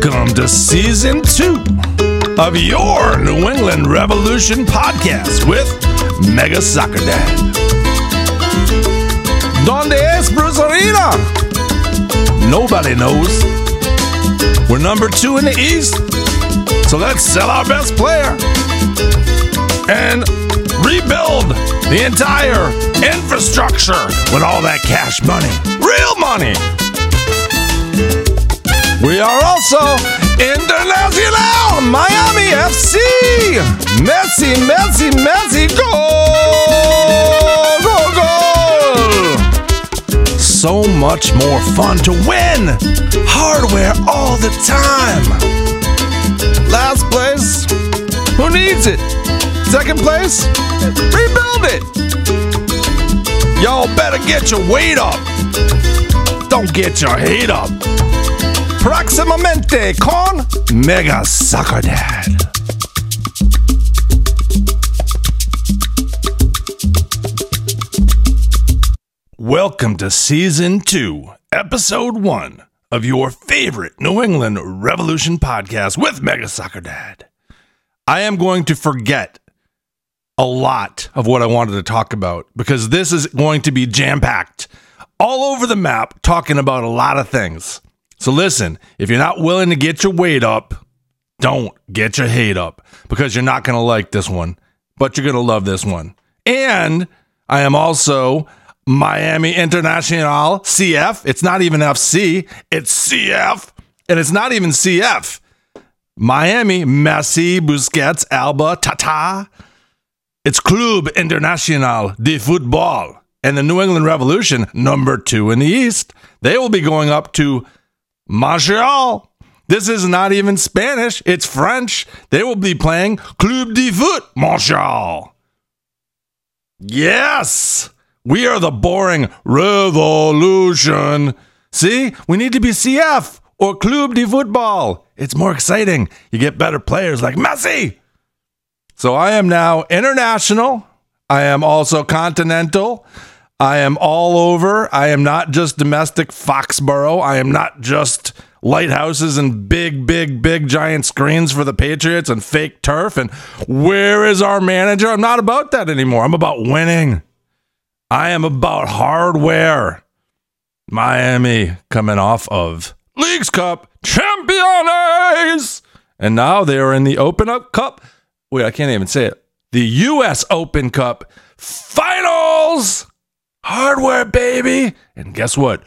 Welcome to season two of your New England Revolution podcast with Mega Soccer Dad. Donde es Bruce Arena? Nobody knows. We're number two in the East, so let's sell our best player and rebuild the entire infrastructure with all that cash money. Real money. We are also Internacional Miami FC. Messi, Messi, Messi, goal, goal, goal. So much more fun to win. Hardware all the time. Last place, who needs it? Second place, rebuild it. Y'all better get your weight up. Don't get your hate up. Próximamente con Mega Soccer Dad. Welcome to season two, episode one of your favorite New England Revolution podcast with Mega Soccer Dad. I am going to forget a lot of what I wanted to talk about because this is going to be jam packed all over the map, talking about a lot of things. So listen, if you're not willing to get your weight up, don't get your hate up because you're not going to like this one, but you're going to love this one. And I am also Miami International CF. It's not even FC, it's CF, and it's not even CF. Miami, Messi, Busquets, Alba, Tata. It's Club Internacional de Football. And the New England Revolution, number two in the East, they will be going up to Montreal. This is not even Spanish, it's French. They will be playing Club de Foot Montreal. Yes, we are the boring revolution. See, we need to be CF or Club de Football. It's more exciting. You get better players like Messi. So I am now international. I am also continental. I am all over. I am not just domestic Foxborough. I am not just lighthouses and big, big, big giant screens for the Patriots and fake turf. And where is our manager? I'm not about that anymore. I'm about winning. I am about hardware. Miami coming off of Leagues Cup champions. And now they are in the Open Up Cup. Wait, I can't even say it. The U.S. Open Cup finals. Hardware, baby. And guess what?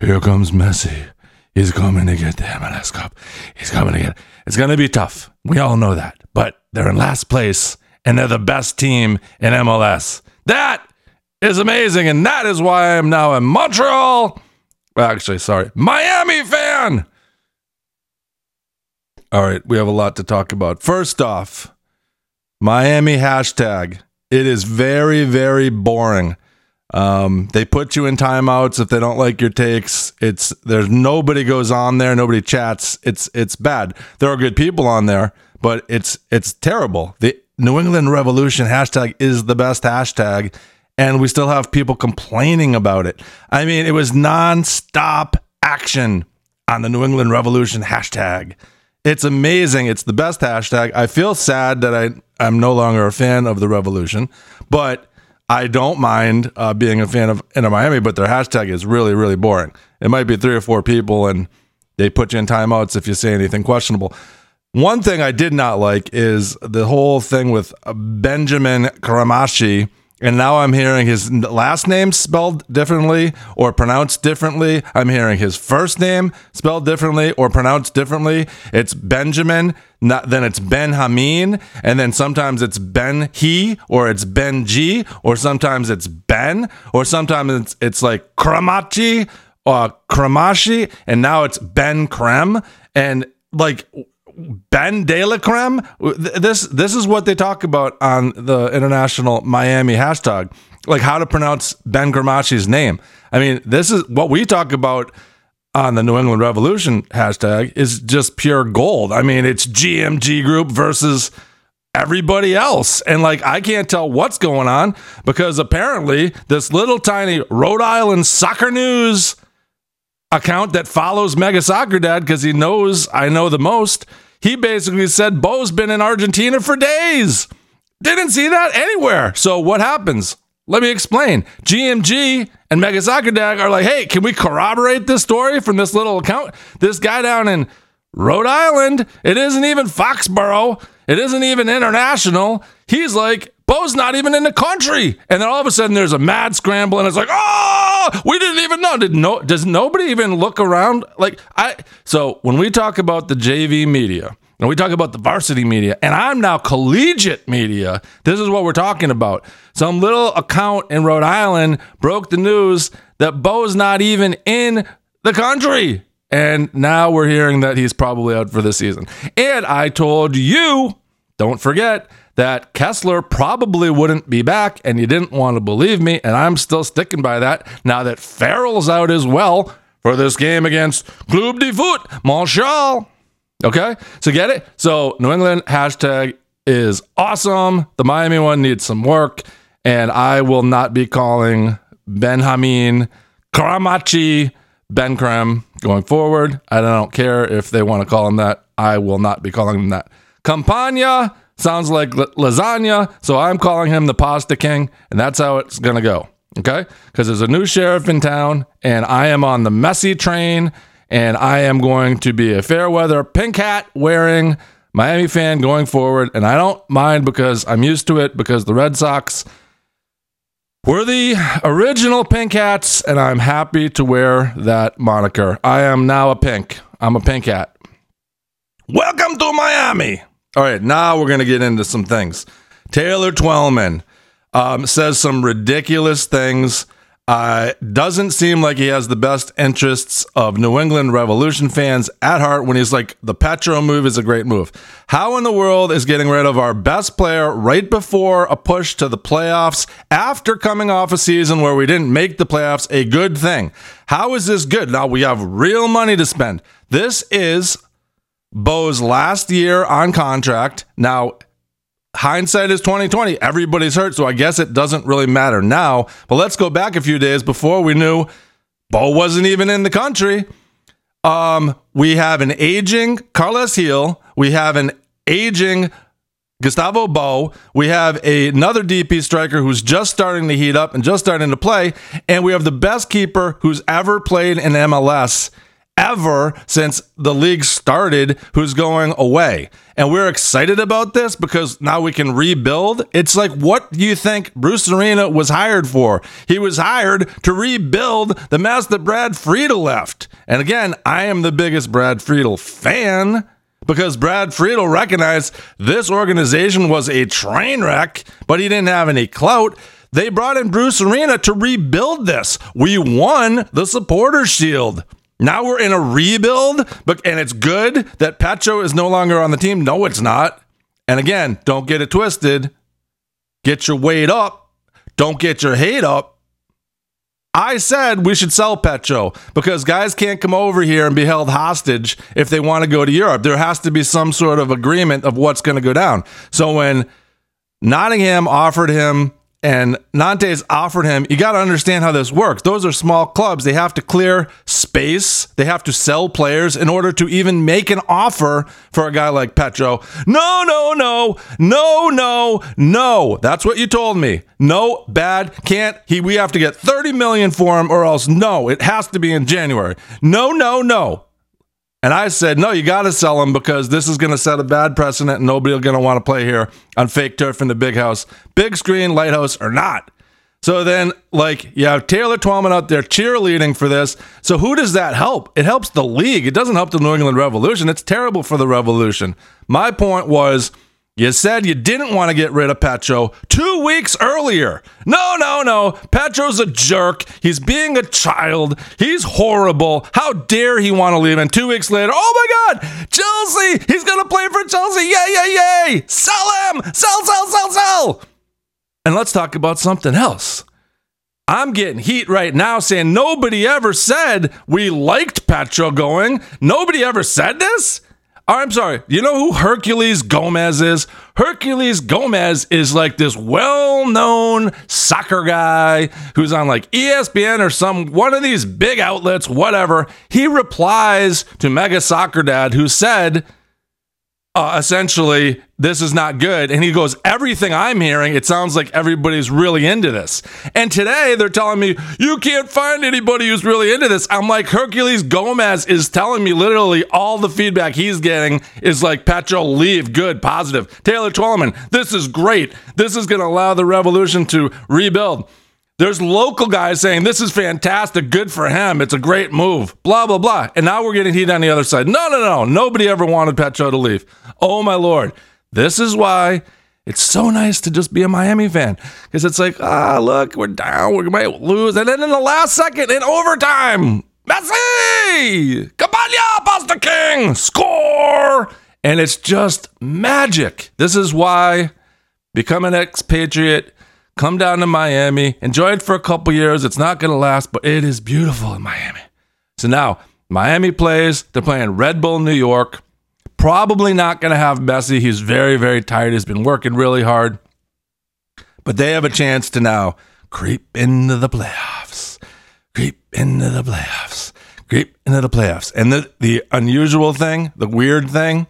Here comes Messi. He's coming to get the MLS Cup. He's coming to get It's going to be tough. We all know that. But they're in last place and they're the best team in MLS. That is amazing. And that is why I am now a Montreal, actually, sorry, Miami fan. All right, we have a lot to talk about. First off, Miami hashtag. It is very, very boring. Um, they put you in timeouts if they don't like your takes. It's there's nobody goes on there, nobody chats. It's it's bad. There are good people on there, but it's it's terrible. The New England Revolution hashtag is the best hashtag, and we still have people complaining about it. I mean, it was nonstop action on the New England Revolution hashtag. It's amazing. It's the best hashtag. I feel sad that I I'm no longer a fan of the Revolution, but I don't mind uh, being a fan of Inter Miami, but their hashtag is really, really boring. It might be three or four people, and they put you in timeouts if you say anything questionable. One thing I did not like is the whole thing with Benjamin Cremaschi. And now I'm hearing his last name spelled differently or pronounced differently. I'm hearing his first name spelled differently or pronounced differently. It's Benjamin, not, then it's Ben Hameen, and then sometimes it's Ben He or it's Ben G, or sometimes it's Ben, or sometimes it's, it's like Kramachi or Kramashi, and now it's Ben Krem. And like Ben De La Creme. This this is what they talk about on the international Miami hashtag, like how to pronounce Ben Gramachi's name. I mean, this is what we talk about on the New England Revolution hashtag is just pure gold. I mean, it's GMG Group versus everybody else. And like, I can't tell what's going on because apparently this little tiny Rhode Island soccer news account that follows Mega Soccer Dad because he knows I know the most. He basically said Bou's been in Argentina for days. Didn't see that anywhere. So what happens? Let me explain. GMG and Mega are like, hey, can we corroborate this story from this little account? This guy down in Rhode Island, it isn't even Foxborough, it isn't even international. He's like, Bou's not even in the country. And then all of a sudden there's a mad scramble and it's like, oh, we didn't even know. Did no does nobody even look around? Like I so when we talk about the JV media and we talk about the varsity media, and I'm now collegiate media, this is what we're talking about. Some little account in Rhode Island broke the news that Bou's not even in the country. And now we're hearing that he's probably out for the season. And I told you, don't forget, that Kessler probably wouldn't be back, and you didn't want to believe me, and I'm still sticking by that now that Farrell's out as well for this game against Club de Foot Montreal. Okay, so get it? So New England hashtag is awesome. The Miami one needs some work, and I will not be calling Benjamin Cremaschi Ben Krem going forward. I don't care if they want to call him that. I will not be calling him that. Campana sounds like l- lasagna, so I'm calling him the Pasta King, and that's how it's going to go. Okay? Because there's a new sheriff in town, and I am on the Messi train, and I am going to be a fair weather pink hat wearing Miami fan going forward, and I don't mind because I'm used to it because the Red Sox were the original pink hats, and I'm happy to wear that moniker. I am now a pink. I'm a pink hat. Welcome to Miami. All right, now we're going to get into some things. Taylor Twellman um, says some ridiculous things. Uh, doesn't seem like he has the best interests of New England Revolution fans at heart when he's like, the Petro move is a great move. How in the world is getting rid of our best player right before a push to the playoffs after coming off a season where we didn't make the playoffs a good thing? How is this good? Now we have real money to spend. This is Bou's last year on contract. Now, hindsight is 2020. Everybody's hurt, so I guess it doesn't really matter now. But let's go back a few days before we knew Bou wasn't even in the country. Um, we have an aging Carlos Gil. We have an aging Gustavo Bou. We have a, another DP striker who's just starting to heat up and just starting to play. And we have the best keeper who's ever played in MLS ever since the league started who's going away. And we're excited about this because now we can rebuild. It's like, what do you think Bruce Arena was hired for? He was hired to rebuild the mess that Brad Friedel left. And again, I am the biggest Brad Friedel fan because Brad Friedel recognized this organization was a train wreck, but he didn't have any clout. They brought in Bruce Arena to rebuild this. We won the supporter shield. Now we're in a rebuild, but and it's good that Petro is no longer on the team. No, it's not. And again, don't get it twisted. Get your weight up. Don't get your hate up. I said we should sell Petro because guys can't come over here and be held hostage if they want to go to Europe. There has to be some sort of agreement of what's going to go down. So when Nottingham offered him and Nantes offered him, you got to understand how this works. Those are small clubs. They have to clear space, they have to sell players in order to even make an offer for a guy like Petro. No, no, no, no, no, no. That's what you told me. No, bad, can't. He we have to get 30 million for him or else no, it has to be in January. No, no, no. And I said, no, you got to sell him because this is going to set a bad precedent and nobody's going to want to play here on fake turf in the big house, big screen, lighthouse, or not. So then, like, you have Taylor Twellman out there cheerleading for this. So who does that help? It helps the league. It doesn't help the New England Revolution. It's terrible for the Revolution. My point was you said you didn't want to get rid of Petro two weeks earlier. No, no, no. Petro's a jerk. He's being a child. He's horrible. How dare he want to leave? And two weeks later, oh my God, Chelsea. He's going to play for Chelsea. Yay, yay, yay. Sell him. Sell, sell, sell, sell. And let's talk about something else. I'm getting heat right now saying nobody ever said we liked Petro going. Nobody ever said this. I'm sorry. You know who Herculez Gomez is? Herculez Gomez is like this well-known soccer guy who's on like ESPN or some one of these big outlets, whatever. He replies to Mega Soccer Dad, who said uh, essentially, this is not good. And he goes, Everything I'm hearing, it sounds like everybody's really into this. And today they're telling me, You can't find anybody who's really into this. I'm like, Herculez Gomez is telling me literally all the feedback he's getting is like, Petro, leave, good, positive. Taylor Twellman, this is great. This is going to allow the revolution to rebuild. There's local guys saying this is fantastic, good for him, it's a great move, blah, blah, blah. And now we're getting heat on the other side. No, no, no. Nobody ever wanted Petro to leave. Oh, my Lord. This is why it's so nice to just be a Miami fan because it's like, ah, look, we're down, we might lose. And then in the last second, in overtime, Messi, Cabaña, Pasta King, score. And it's just magic. This is why become an expatriate Come down to Miami, enjoy it for a couple years. It's not going to last, but it is beautiful in Miami. So now, Miami plays. They're playing Red Bull New York. Probably not going to have Messi. He's very, very tired. He's been working really hard. But they have a chance to now creep into the playoffs. Creep into the playoffs. Creep into the playoffs. And the, the unusual thing, the weird thing,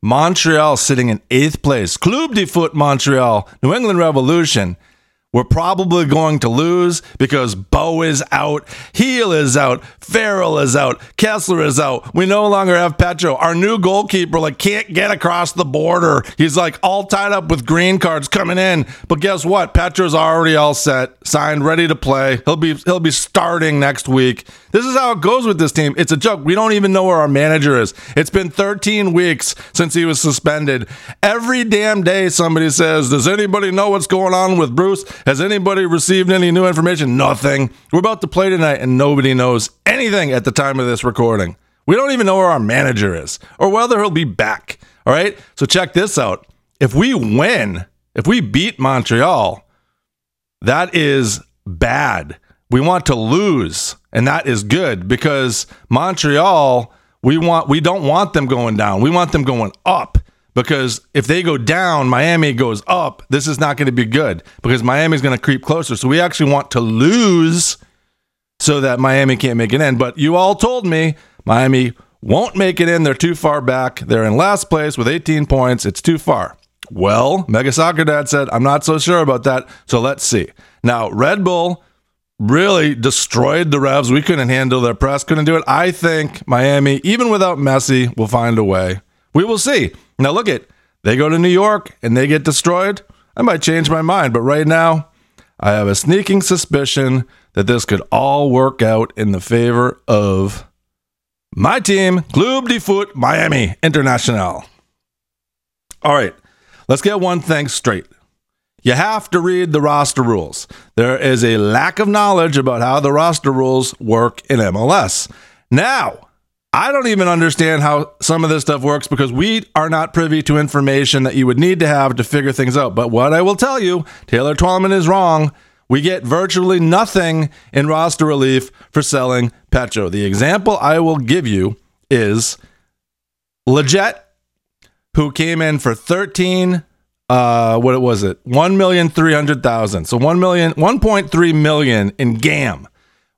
Montreal sitting in eighth place. Club de Foot Montreal, New England Revolution we're probably going to lose because Bou is out, Gil is out, Farrell is out, Kessler is out. We no longer have Petro. Our new goalkeeper like can't get across the border. He's like all tied up with green cards coming in. But guess what? Petro's already all set, signed, ready to play. He'll be he'll be starting next week. This is how it goes with this team. It's a joke. We don't even know where our manager is. It's been 13 weeks since he was suspended. Every damn day somebody says, "Does anybody know what's going on with Bruce?" Has anybody received any new information? Nothing. We're about to play tonight and nobody knows anything at the time of this recording. We don't even know where our manager is or whether he'll be back. All right. So check this out. If we win, if we beat Montreal, that is bad. We want to lose, and that is good because Montreal, we want we don't want them going down. We want them going up because if they go down, Miami goes up. This is not going to be good because Miami's going to creep closer. So we actually want to lose so that Miami can't make it in. But you all told me Miami won't make it in. They're too far back. They're in last place with 18 points. It's too far. Well, Mega Soccer Dad said, I'm not so sure about that. So let's see. Now, Red Bull really destroyed the Revs. We couldn't handle their press, couldn't do it. I think Miami, even without Messi, will find a way. We will see. Now look at they go to New York and they get destroyed. I might change my mind, but right now I have a sneaking suspicion that this could all work out in the favor of my team, Club de Foot Miami International. All right, let's get one thing straight. You have to read the roster rules. There is a lack of knowledge about how the roster rules work in MLS. Now, I don't even understand how some of this stuff works because we are not privy to information that you would need to have to figure things out. But what I will tell you, Taylor Twellman is wrong. We get virtually nothing in roster relief for selling Petro. The example I will give you is Lletget, who came in for 13 uh what was it? 1,300,000. So 1 million 1.3 million in GAM.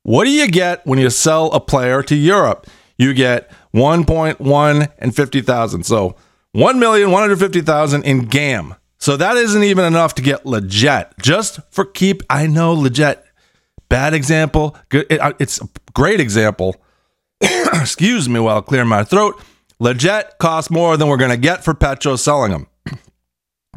What do you get when you sell a player to Europe? you get 1.1 and 50,000. So 1,150,000 in GAM. So that isn't even enough to get legit. Just for keep, I know legit. bad example. Good, it, uh, it's a great example. Excuse me while I clear my throat. Legit costs more than we're going to get for Petro selling them.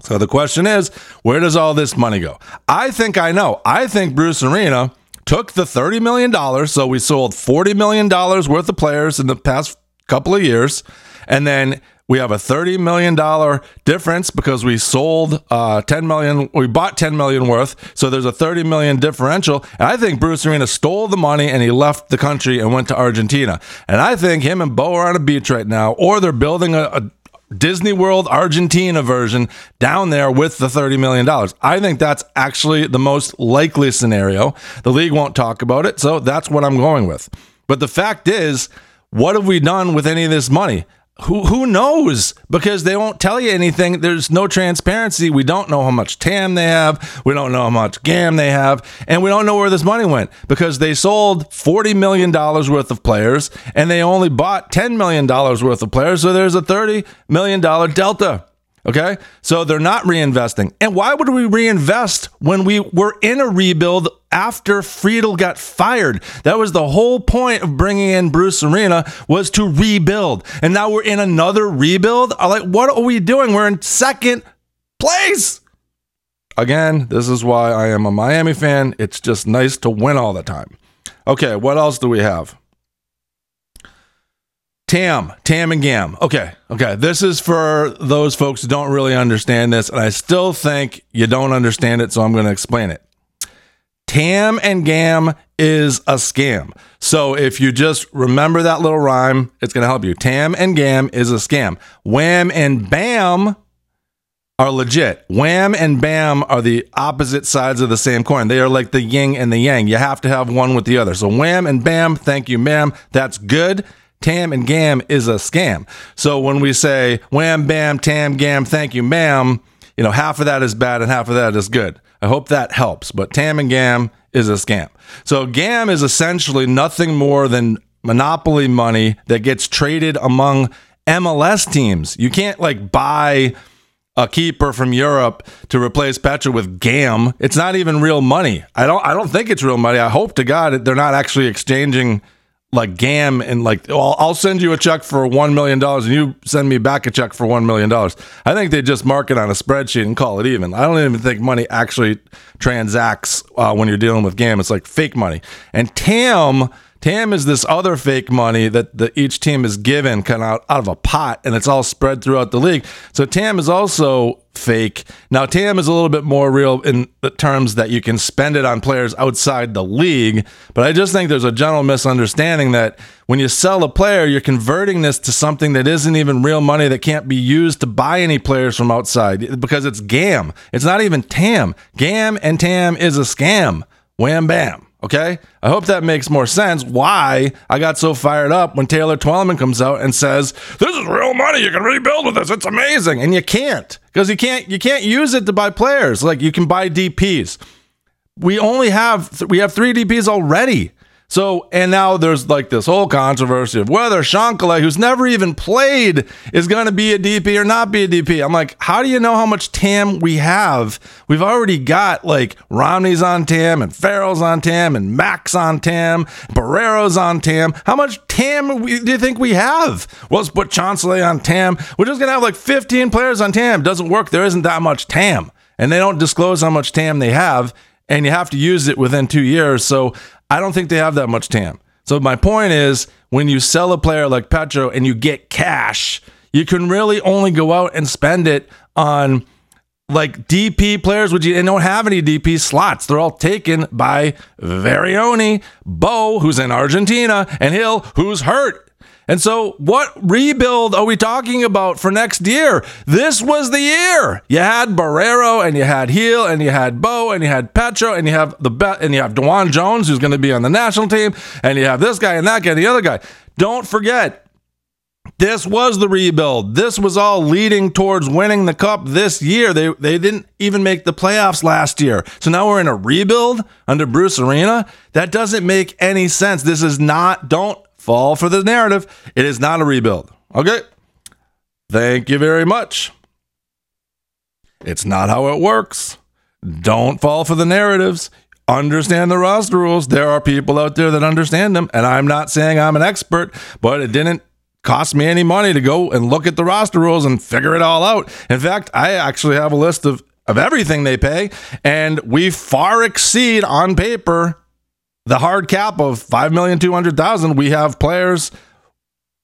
So the question is, where does all this money go? I think I know. I think Bruce Arena took the $30 million. So we sold $40 million worth of players in the past couple of years. And then we have a $30 million difference because we sold uh, 10 million, we bought 10 million worth. So there's a 30 million differential. And I think Bruce Arena stole the money and he left the country and went to Argentina. And I think him and Bou are on a beach right now, or they're building a, a Disney World Argentina version down there with the $30 million. I think that's actually the most likely scenario. The league won't talk about it, so that's what I'm going with. But the fact is, what have we done with any of this money? Who who knows? Because they won't tell you anything. There's no transparency. We don't know how much tam they have. We don't know how much gam they have. And we don't know where this money went because they sold 40 million dollars worth of players and they only bought 10 million dollars worth of players. So there's a 30 million dollar delta. Okay. So they're not reinvesting. And why would we reinvest when we were in a rebuild after Friedel got fired? That was the whole point of bringing in Bruce Arena was to rebuild. And now we're in another rebuild. I Like, what are we doing? We're in second place. Again, this is why I am a Miami fan. It's just nice to win all the time. Okay. What else do we have? Tam, Tam and Gam. Okay, okay. This is for those folks who don't really understand this, and I still think you don't understand it, so I'm going to explain it. Tam and Gam is a scam. So if you just remember that little rhyme, it's going to help you. Tam and Gam is a scam. Wham and Bam are legit. Wham and Bam are the opposite sides of the same coin. They are like the yin and the yang. You have to have one with the other. So Wham and Bam, thank you, ma'am. That's good. Tam and Gam is a scam. So when we say wham, bam, tam, gam, thank you, ma'am, you know, half of that is bad and half of that is good. I hope that helps. But Tam and Gam is a scam. So Gam is essentially nothing more than monopoly money that gets traded among MLS teams. You can't like buy a keeper from Europe to replace Petra with Gam. It's not even real money. I don't I don't think it's real money. I hope to God they're not actually exchanging like gam and like I'll, I'll send you a check for one million dollars and you send me back a check for one million dollars. I think they just mark it on a spreadsheet and call it even. I don't even think money actually transacts uh, when you're dealing with gam. It's like fake money. And Tam Tam is this other fake money that the, each team is given kind of out, out of a pot and it's all spread throughout the league. So Tam is also fake. Now, TAM is a little bit more real in the terms that you can spend it on players outside the league. But I just think there's a general misunderstanding that when you sell a player, you're converting this to something that isn't even real money that can't be used to buy any players from outside because it's GAM. It's not even TAM. GAM and TAM is a scam. Wham bam. Okay. I hope that makes more sense. Why I got so fired up when Taylor Twellman comes out and says, This is real money. You can rebuild with this. It's amazing. And you can't. Because you can't you can't use it to buy players. Like you can buy DPs. We only have we have three DPs already. So, and now there's like this whole controversy of whether Chancalay, who's never even played, is going to be a DP or not be a DP. I'm like, how do you know how much TAM we have? We've already got like Romney's on TAM and Farrell's on TAM and Max on TAM, Borrero's on TAM. How much TAM do you think we have? Well, let's put Chancalay on TAM. We're just going to have like 15 players on TAM. Doesn't work. There isn't that much TAM. And they don't disclose how much TAM they have and you have to use it within two years. So I don't think they have that much TAM. So my point is, when you sell a player like Petro and you get cash, you can really only go out and spend it on like DP players, which you don't have any DP slots. They're all taken by Vrioni, Bou, who's in Argentina, and Gil, who's hurt. And so, what rebuild are we talking about for next year? This was the year. You had Borrero, and you had Gil, and you had Bou, and you had Petro, and you have the bet, and you have DeJuan Jones, who's going to be on the national team, and you have this guy and that guy, and the other guy. Don't forget, this was the rebuild. This was all leading towards winning the cup this year. They they didn't even make the playoffs last year. So now we're in a rebuild under Bruce Arena. That doesn't make any sense. This is not don't fall for the narrative. It is not a rebuild. Okay. Thank you very much. It's not how it works. Don't fall for the narratives. Understand the roster rules. There are people out there that understand them. And I'm not saying I'm an expert, but it didn't cost me any money to go and look at the roster rules and figure it all out. In fact, I actually have a list of, of everything they pay, and we far exceed on paper the hard cap of 5,200,000, we have players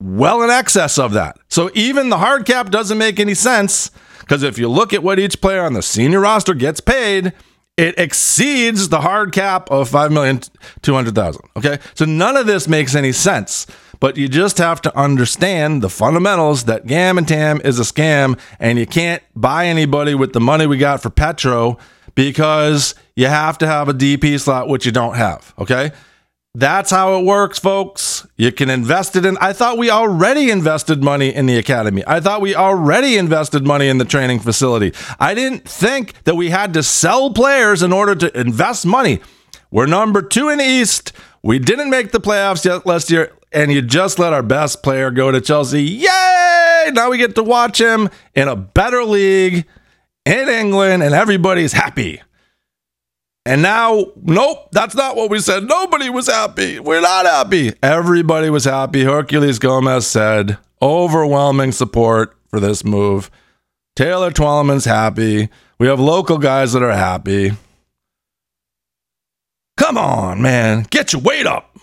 well in excess of that. So even the hard cap doesn't make any sense because if you look at what each player on the senior roster gets paid, it exceeds the hard cap of 5,200,000. Okay. So none of this makes any sense, but you just have to understand the fundamentals that GAM and TAM is a scam and you can't buy anybody with the money we got for Petro because you have to have a DP slot, which you don't have. Okay. That's how it works, folks. You can invest it in. I thought we already invested money in the academy. I thought we already invested money in the training facility. I didn't think that we had to sell players in order to invest money. We're number two in the East. We didn't make the playoffs yet last year, and you just let our best player go to Chelsea. Yay! Now we get to watch him in a better league in England, and everybody's happy. And now, nope, that's not what we said. Nobody was happy. We're not happy. Everybody was happy. Herculez Gomez said overwhelming support for this move. Taylor Twellman's happy. We have local guys that are happy. Come on, man. Get your weight up.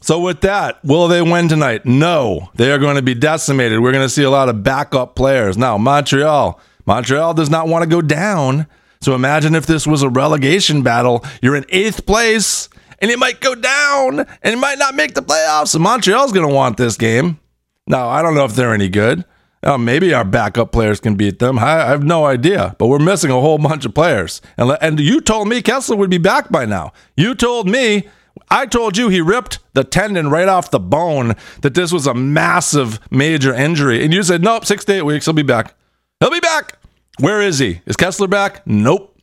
So, with that, will they win tonight? No. They are going to be decimated. We're going to see a lot of backup players. Now, Montreal. Montreal does not want to go down. So imagine if this was a relegation battle. You're in eighth place and it might go down and it might not make the playoffs. And Montreal's going to want this game. Now, I don't know if they're any good. Uh, maybe our backup players can beat them. I, I, have no idea, but we're missing a whole bunch of players. And, and you told me Kessler would be back by now. You told me, I told you he ripped the tendon right off the bone, that this was a massive, major injury. And you said, nope, six to eight weeks, he'll be back. He'll be back. Where is he? Is Kessler back? Nope.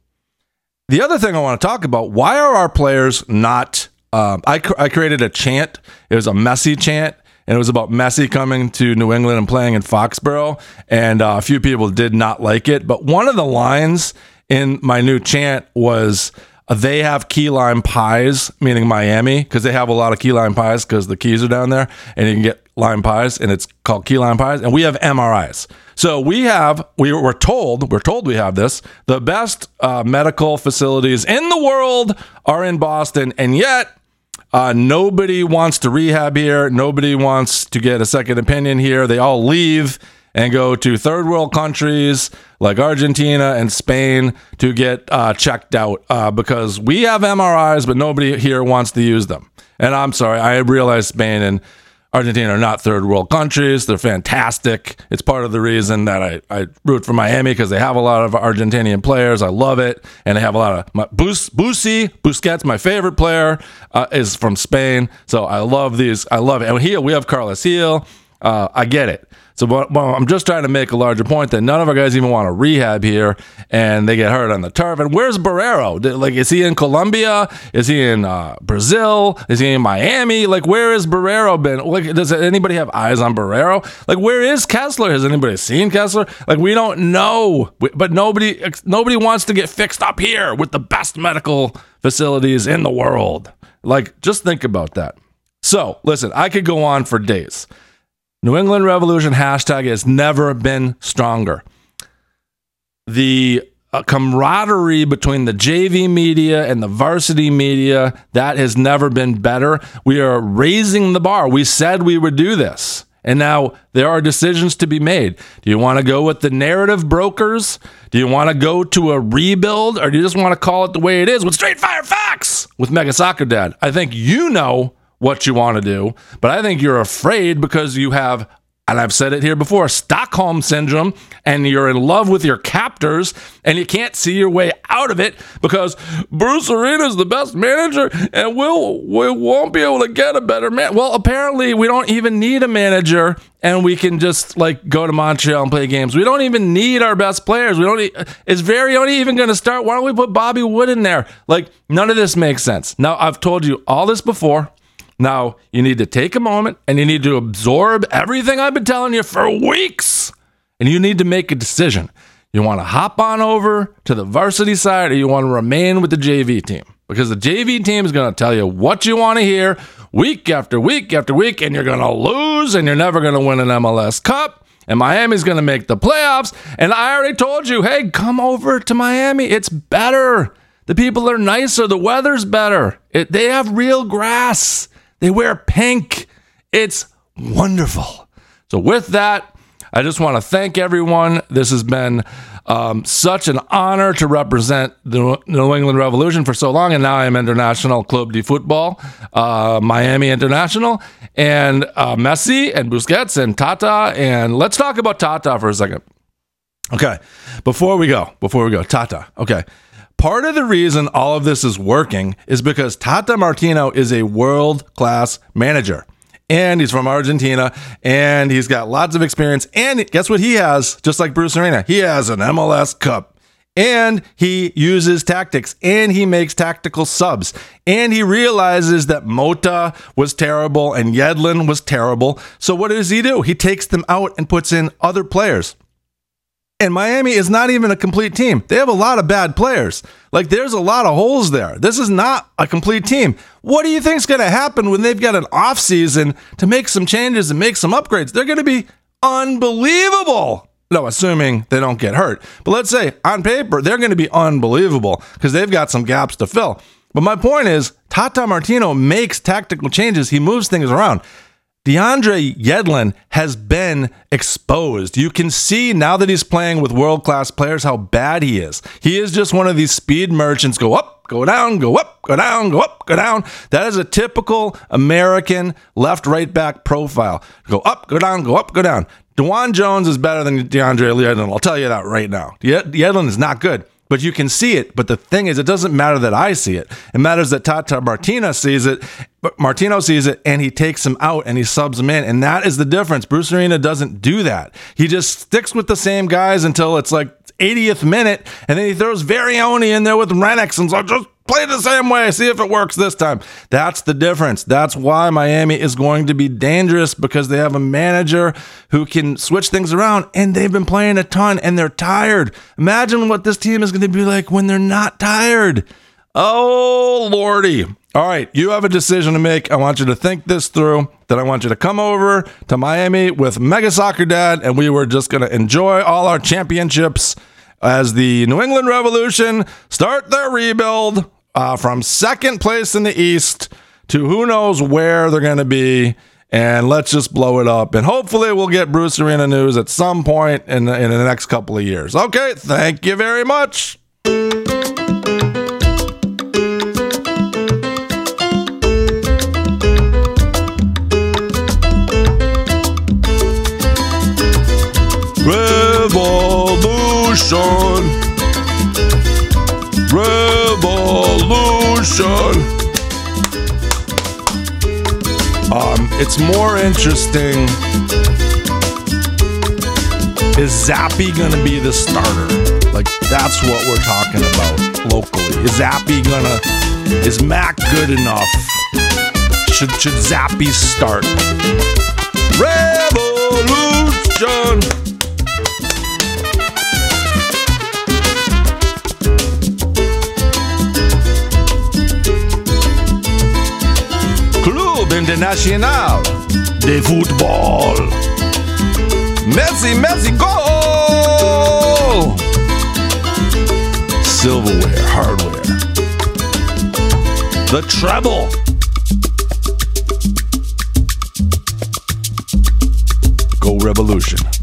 The other thing I want to talk about why are our players not? Um, I, I created a chant. It was a Messi chant, and it was about Messi coming to New England and playing in Foxborough. And uh, a few people did not like it. But one of the lines in my new chant was they have key lime pies, meaning Miami, because they have a lot of key lime pies because the keys are down there and you can get lime pies and it's called key lime pies. And we have MRIs. So we have, we were told, we're told we have this, the best uh, medical facilities in the world are in Boston. And yet, uh, nobody wants to rehab here. Nobody wants to get a second opinion here. They all leave and go to third world countries like Argentina and Spain to get uh, checked out uh, because we have MRIs, but nobody here wants to use them. And I'm sorry, I realize Spain and Argentina are not third world countries. They're fantastic. It's part of the reason that I, I root for Miami because they have a lot of Argentinian players. I love it. And they have a lot of my, Bus, Busi, Busquets, my favorite player, uh, is from Spain. So I love these. I love it. And here we have Carlos Gil. Uh, I get it. So well, I'm just trying to make a larger point that none of our guys even want to rehab here, and they get hurt on the turf. And where's Borrero? Like, is he in Colombia? Is he in uh, Brazil? Is he in Miami? Like, where has Barreiro been? Like, does anybody have eyes on Borrero? Like, where is Kessler? Has anybody seen Kessler? Like, we don't know, but nobody nobody wants to get fixed up here with the best medical facilities in the world. Like, just think about that. So, listen, I could go on for days. New England Revolution hashtag has never been stronger. The uh, camaraderie between the JV media and the varsity media that has never been better. We are raising the bar. We said we would do this. And now there are decisions to be made. Do you want to go with the narrative brokers? Do you want to go to a rebuild? Or do you just want to call it the way it is with straight fire facts with Mega Soccer Dad? I think you know what you want to do. But I think you're afraid because you have, and I've said it here before, Stockholm syndrome, and you're in love with your captors, and you can't see your way out of it because Bruce Arena is the best manager, and we'll we won't be able to get a better man. Well, apparently we don't even need a manager, and we can just like go to Montreal and play games. We don't even need our best players. We don't. Need, is Vrioni even going to start? Why don't we put Bobby Wood in there? Like none of this makes sense. Now I've told you all this before. Now, you need to take a moment and you need to absorb everything I've been telling you for weeks. And you need to make a decision. You want to hop on over to the varsity side or you want to remain with the JV team? Because the JV team is going to tell you what you want to hear week after week after week, and you're going to lose and you're never going to win an MLS Cup. And Miami's going to make the playoffs. And I already told you, hey, come over to Miami. It's better. The people are nicer. The weather's better. It, they have real grass. They wear pink. It's wonderful. So, with that, I just want to thank everyone. This has been um, such an honor to represent the New England Revolution for so long. And now I'm International Club de Football, uh, Miami International, and uh, Messi and Busquets and Tata. And let's talk about Tata for a second. Okay. Before we go, before we go, Tata. Okay. Part of the reason all of this is working is because Tata Martino is a world class manager. And he's from Argentina and he's got lots of experience. And guess what he has? Just like Bruce Arena, he has an MLS Cup and he uses tactics and he makes tactical subs and he realizes that Mota was terrible and Yedlin was terrible. So what does he do? He takes them out and puts in other players. And Miami is not even a complete team. They have a lot of bad players. Like there's a lot of holes there. This is not a complete team. What do you think's going to happen when they've got an off season to make some changes and make some upgrades? They're going to be unbelievable. No, assuming they don't get hurt. But let's say on paper, they're going to be unbelievable because they've got some gaps to fill. But my point is, Tata Martino makes tactical changes. He moves things around. DeAndre Yedlin has been exposed. You can see now that he's playing with world class players how bad he is. He is just one of these speed merchants go up, go down, go up, go down, go up, go down. That is a typical American left right back profile. Go up, go down, go up, go down. DeJuan Jones is better than DeAndre Yedlin. I'll tell you that right now. Yedlin is not good, but you can see it. But the thing is, it doesn't matter that I see it. It matters that Tata Martino sees it. But Martino sees it and he takes him out and he subs him in. And that is the difference. Bruce Arena doesn't do that. He just sticks with the same guys until it's like 80th minute, and then he throws Vrioni in there with Rennicks and so just play the same way. See if it works this time. That's the difference. That's why Miami is going to be dangerous because they have a manager who can switch things around and they've been playing a ton and they're tired. Imagine what this team is going to be like when they're not tired. Oh, Lordy. All right, you have a decision to make. I want you to think this through. Then I want you to come over to Miami with Mega Soccer Dad, and we were just going to enjoy all our championships as the New England Revolution start their rebuild uh, from second place in the East to who knows where they're going to be. And let's just blow it up. And hopefully, we'll get Bruce Arena news at some point in, in the next couple of years. Okay, thank you very much. Revolution. Revolution. Um, it's more interesting. Is Zappy gonna be the starter? Like that's what we're talking about locally. Is Zappy gonna? Is Mac good enough? Should should Zappe start? Revolution. International de Football. Merci, merci, go! Silverware, hardware. The treble. Go Revolution.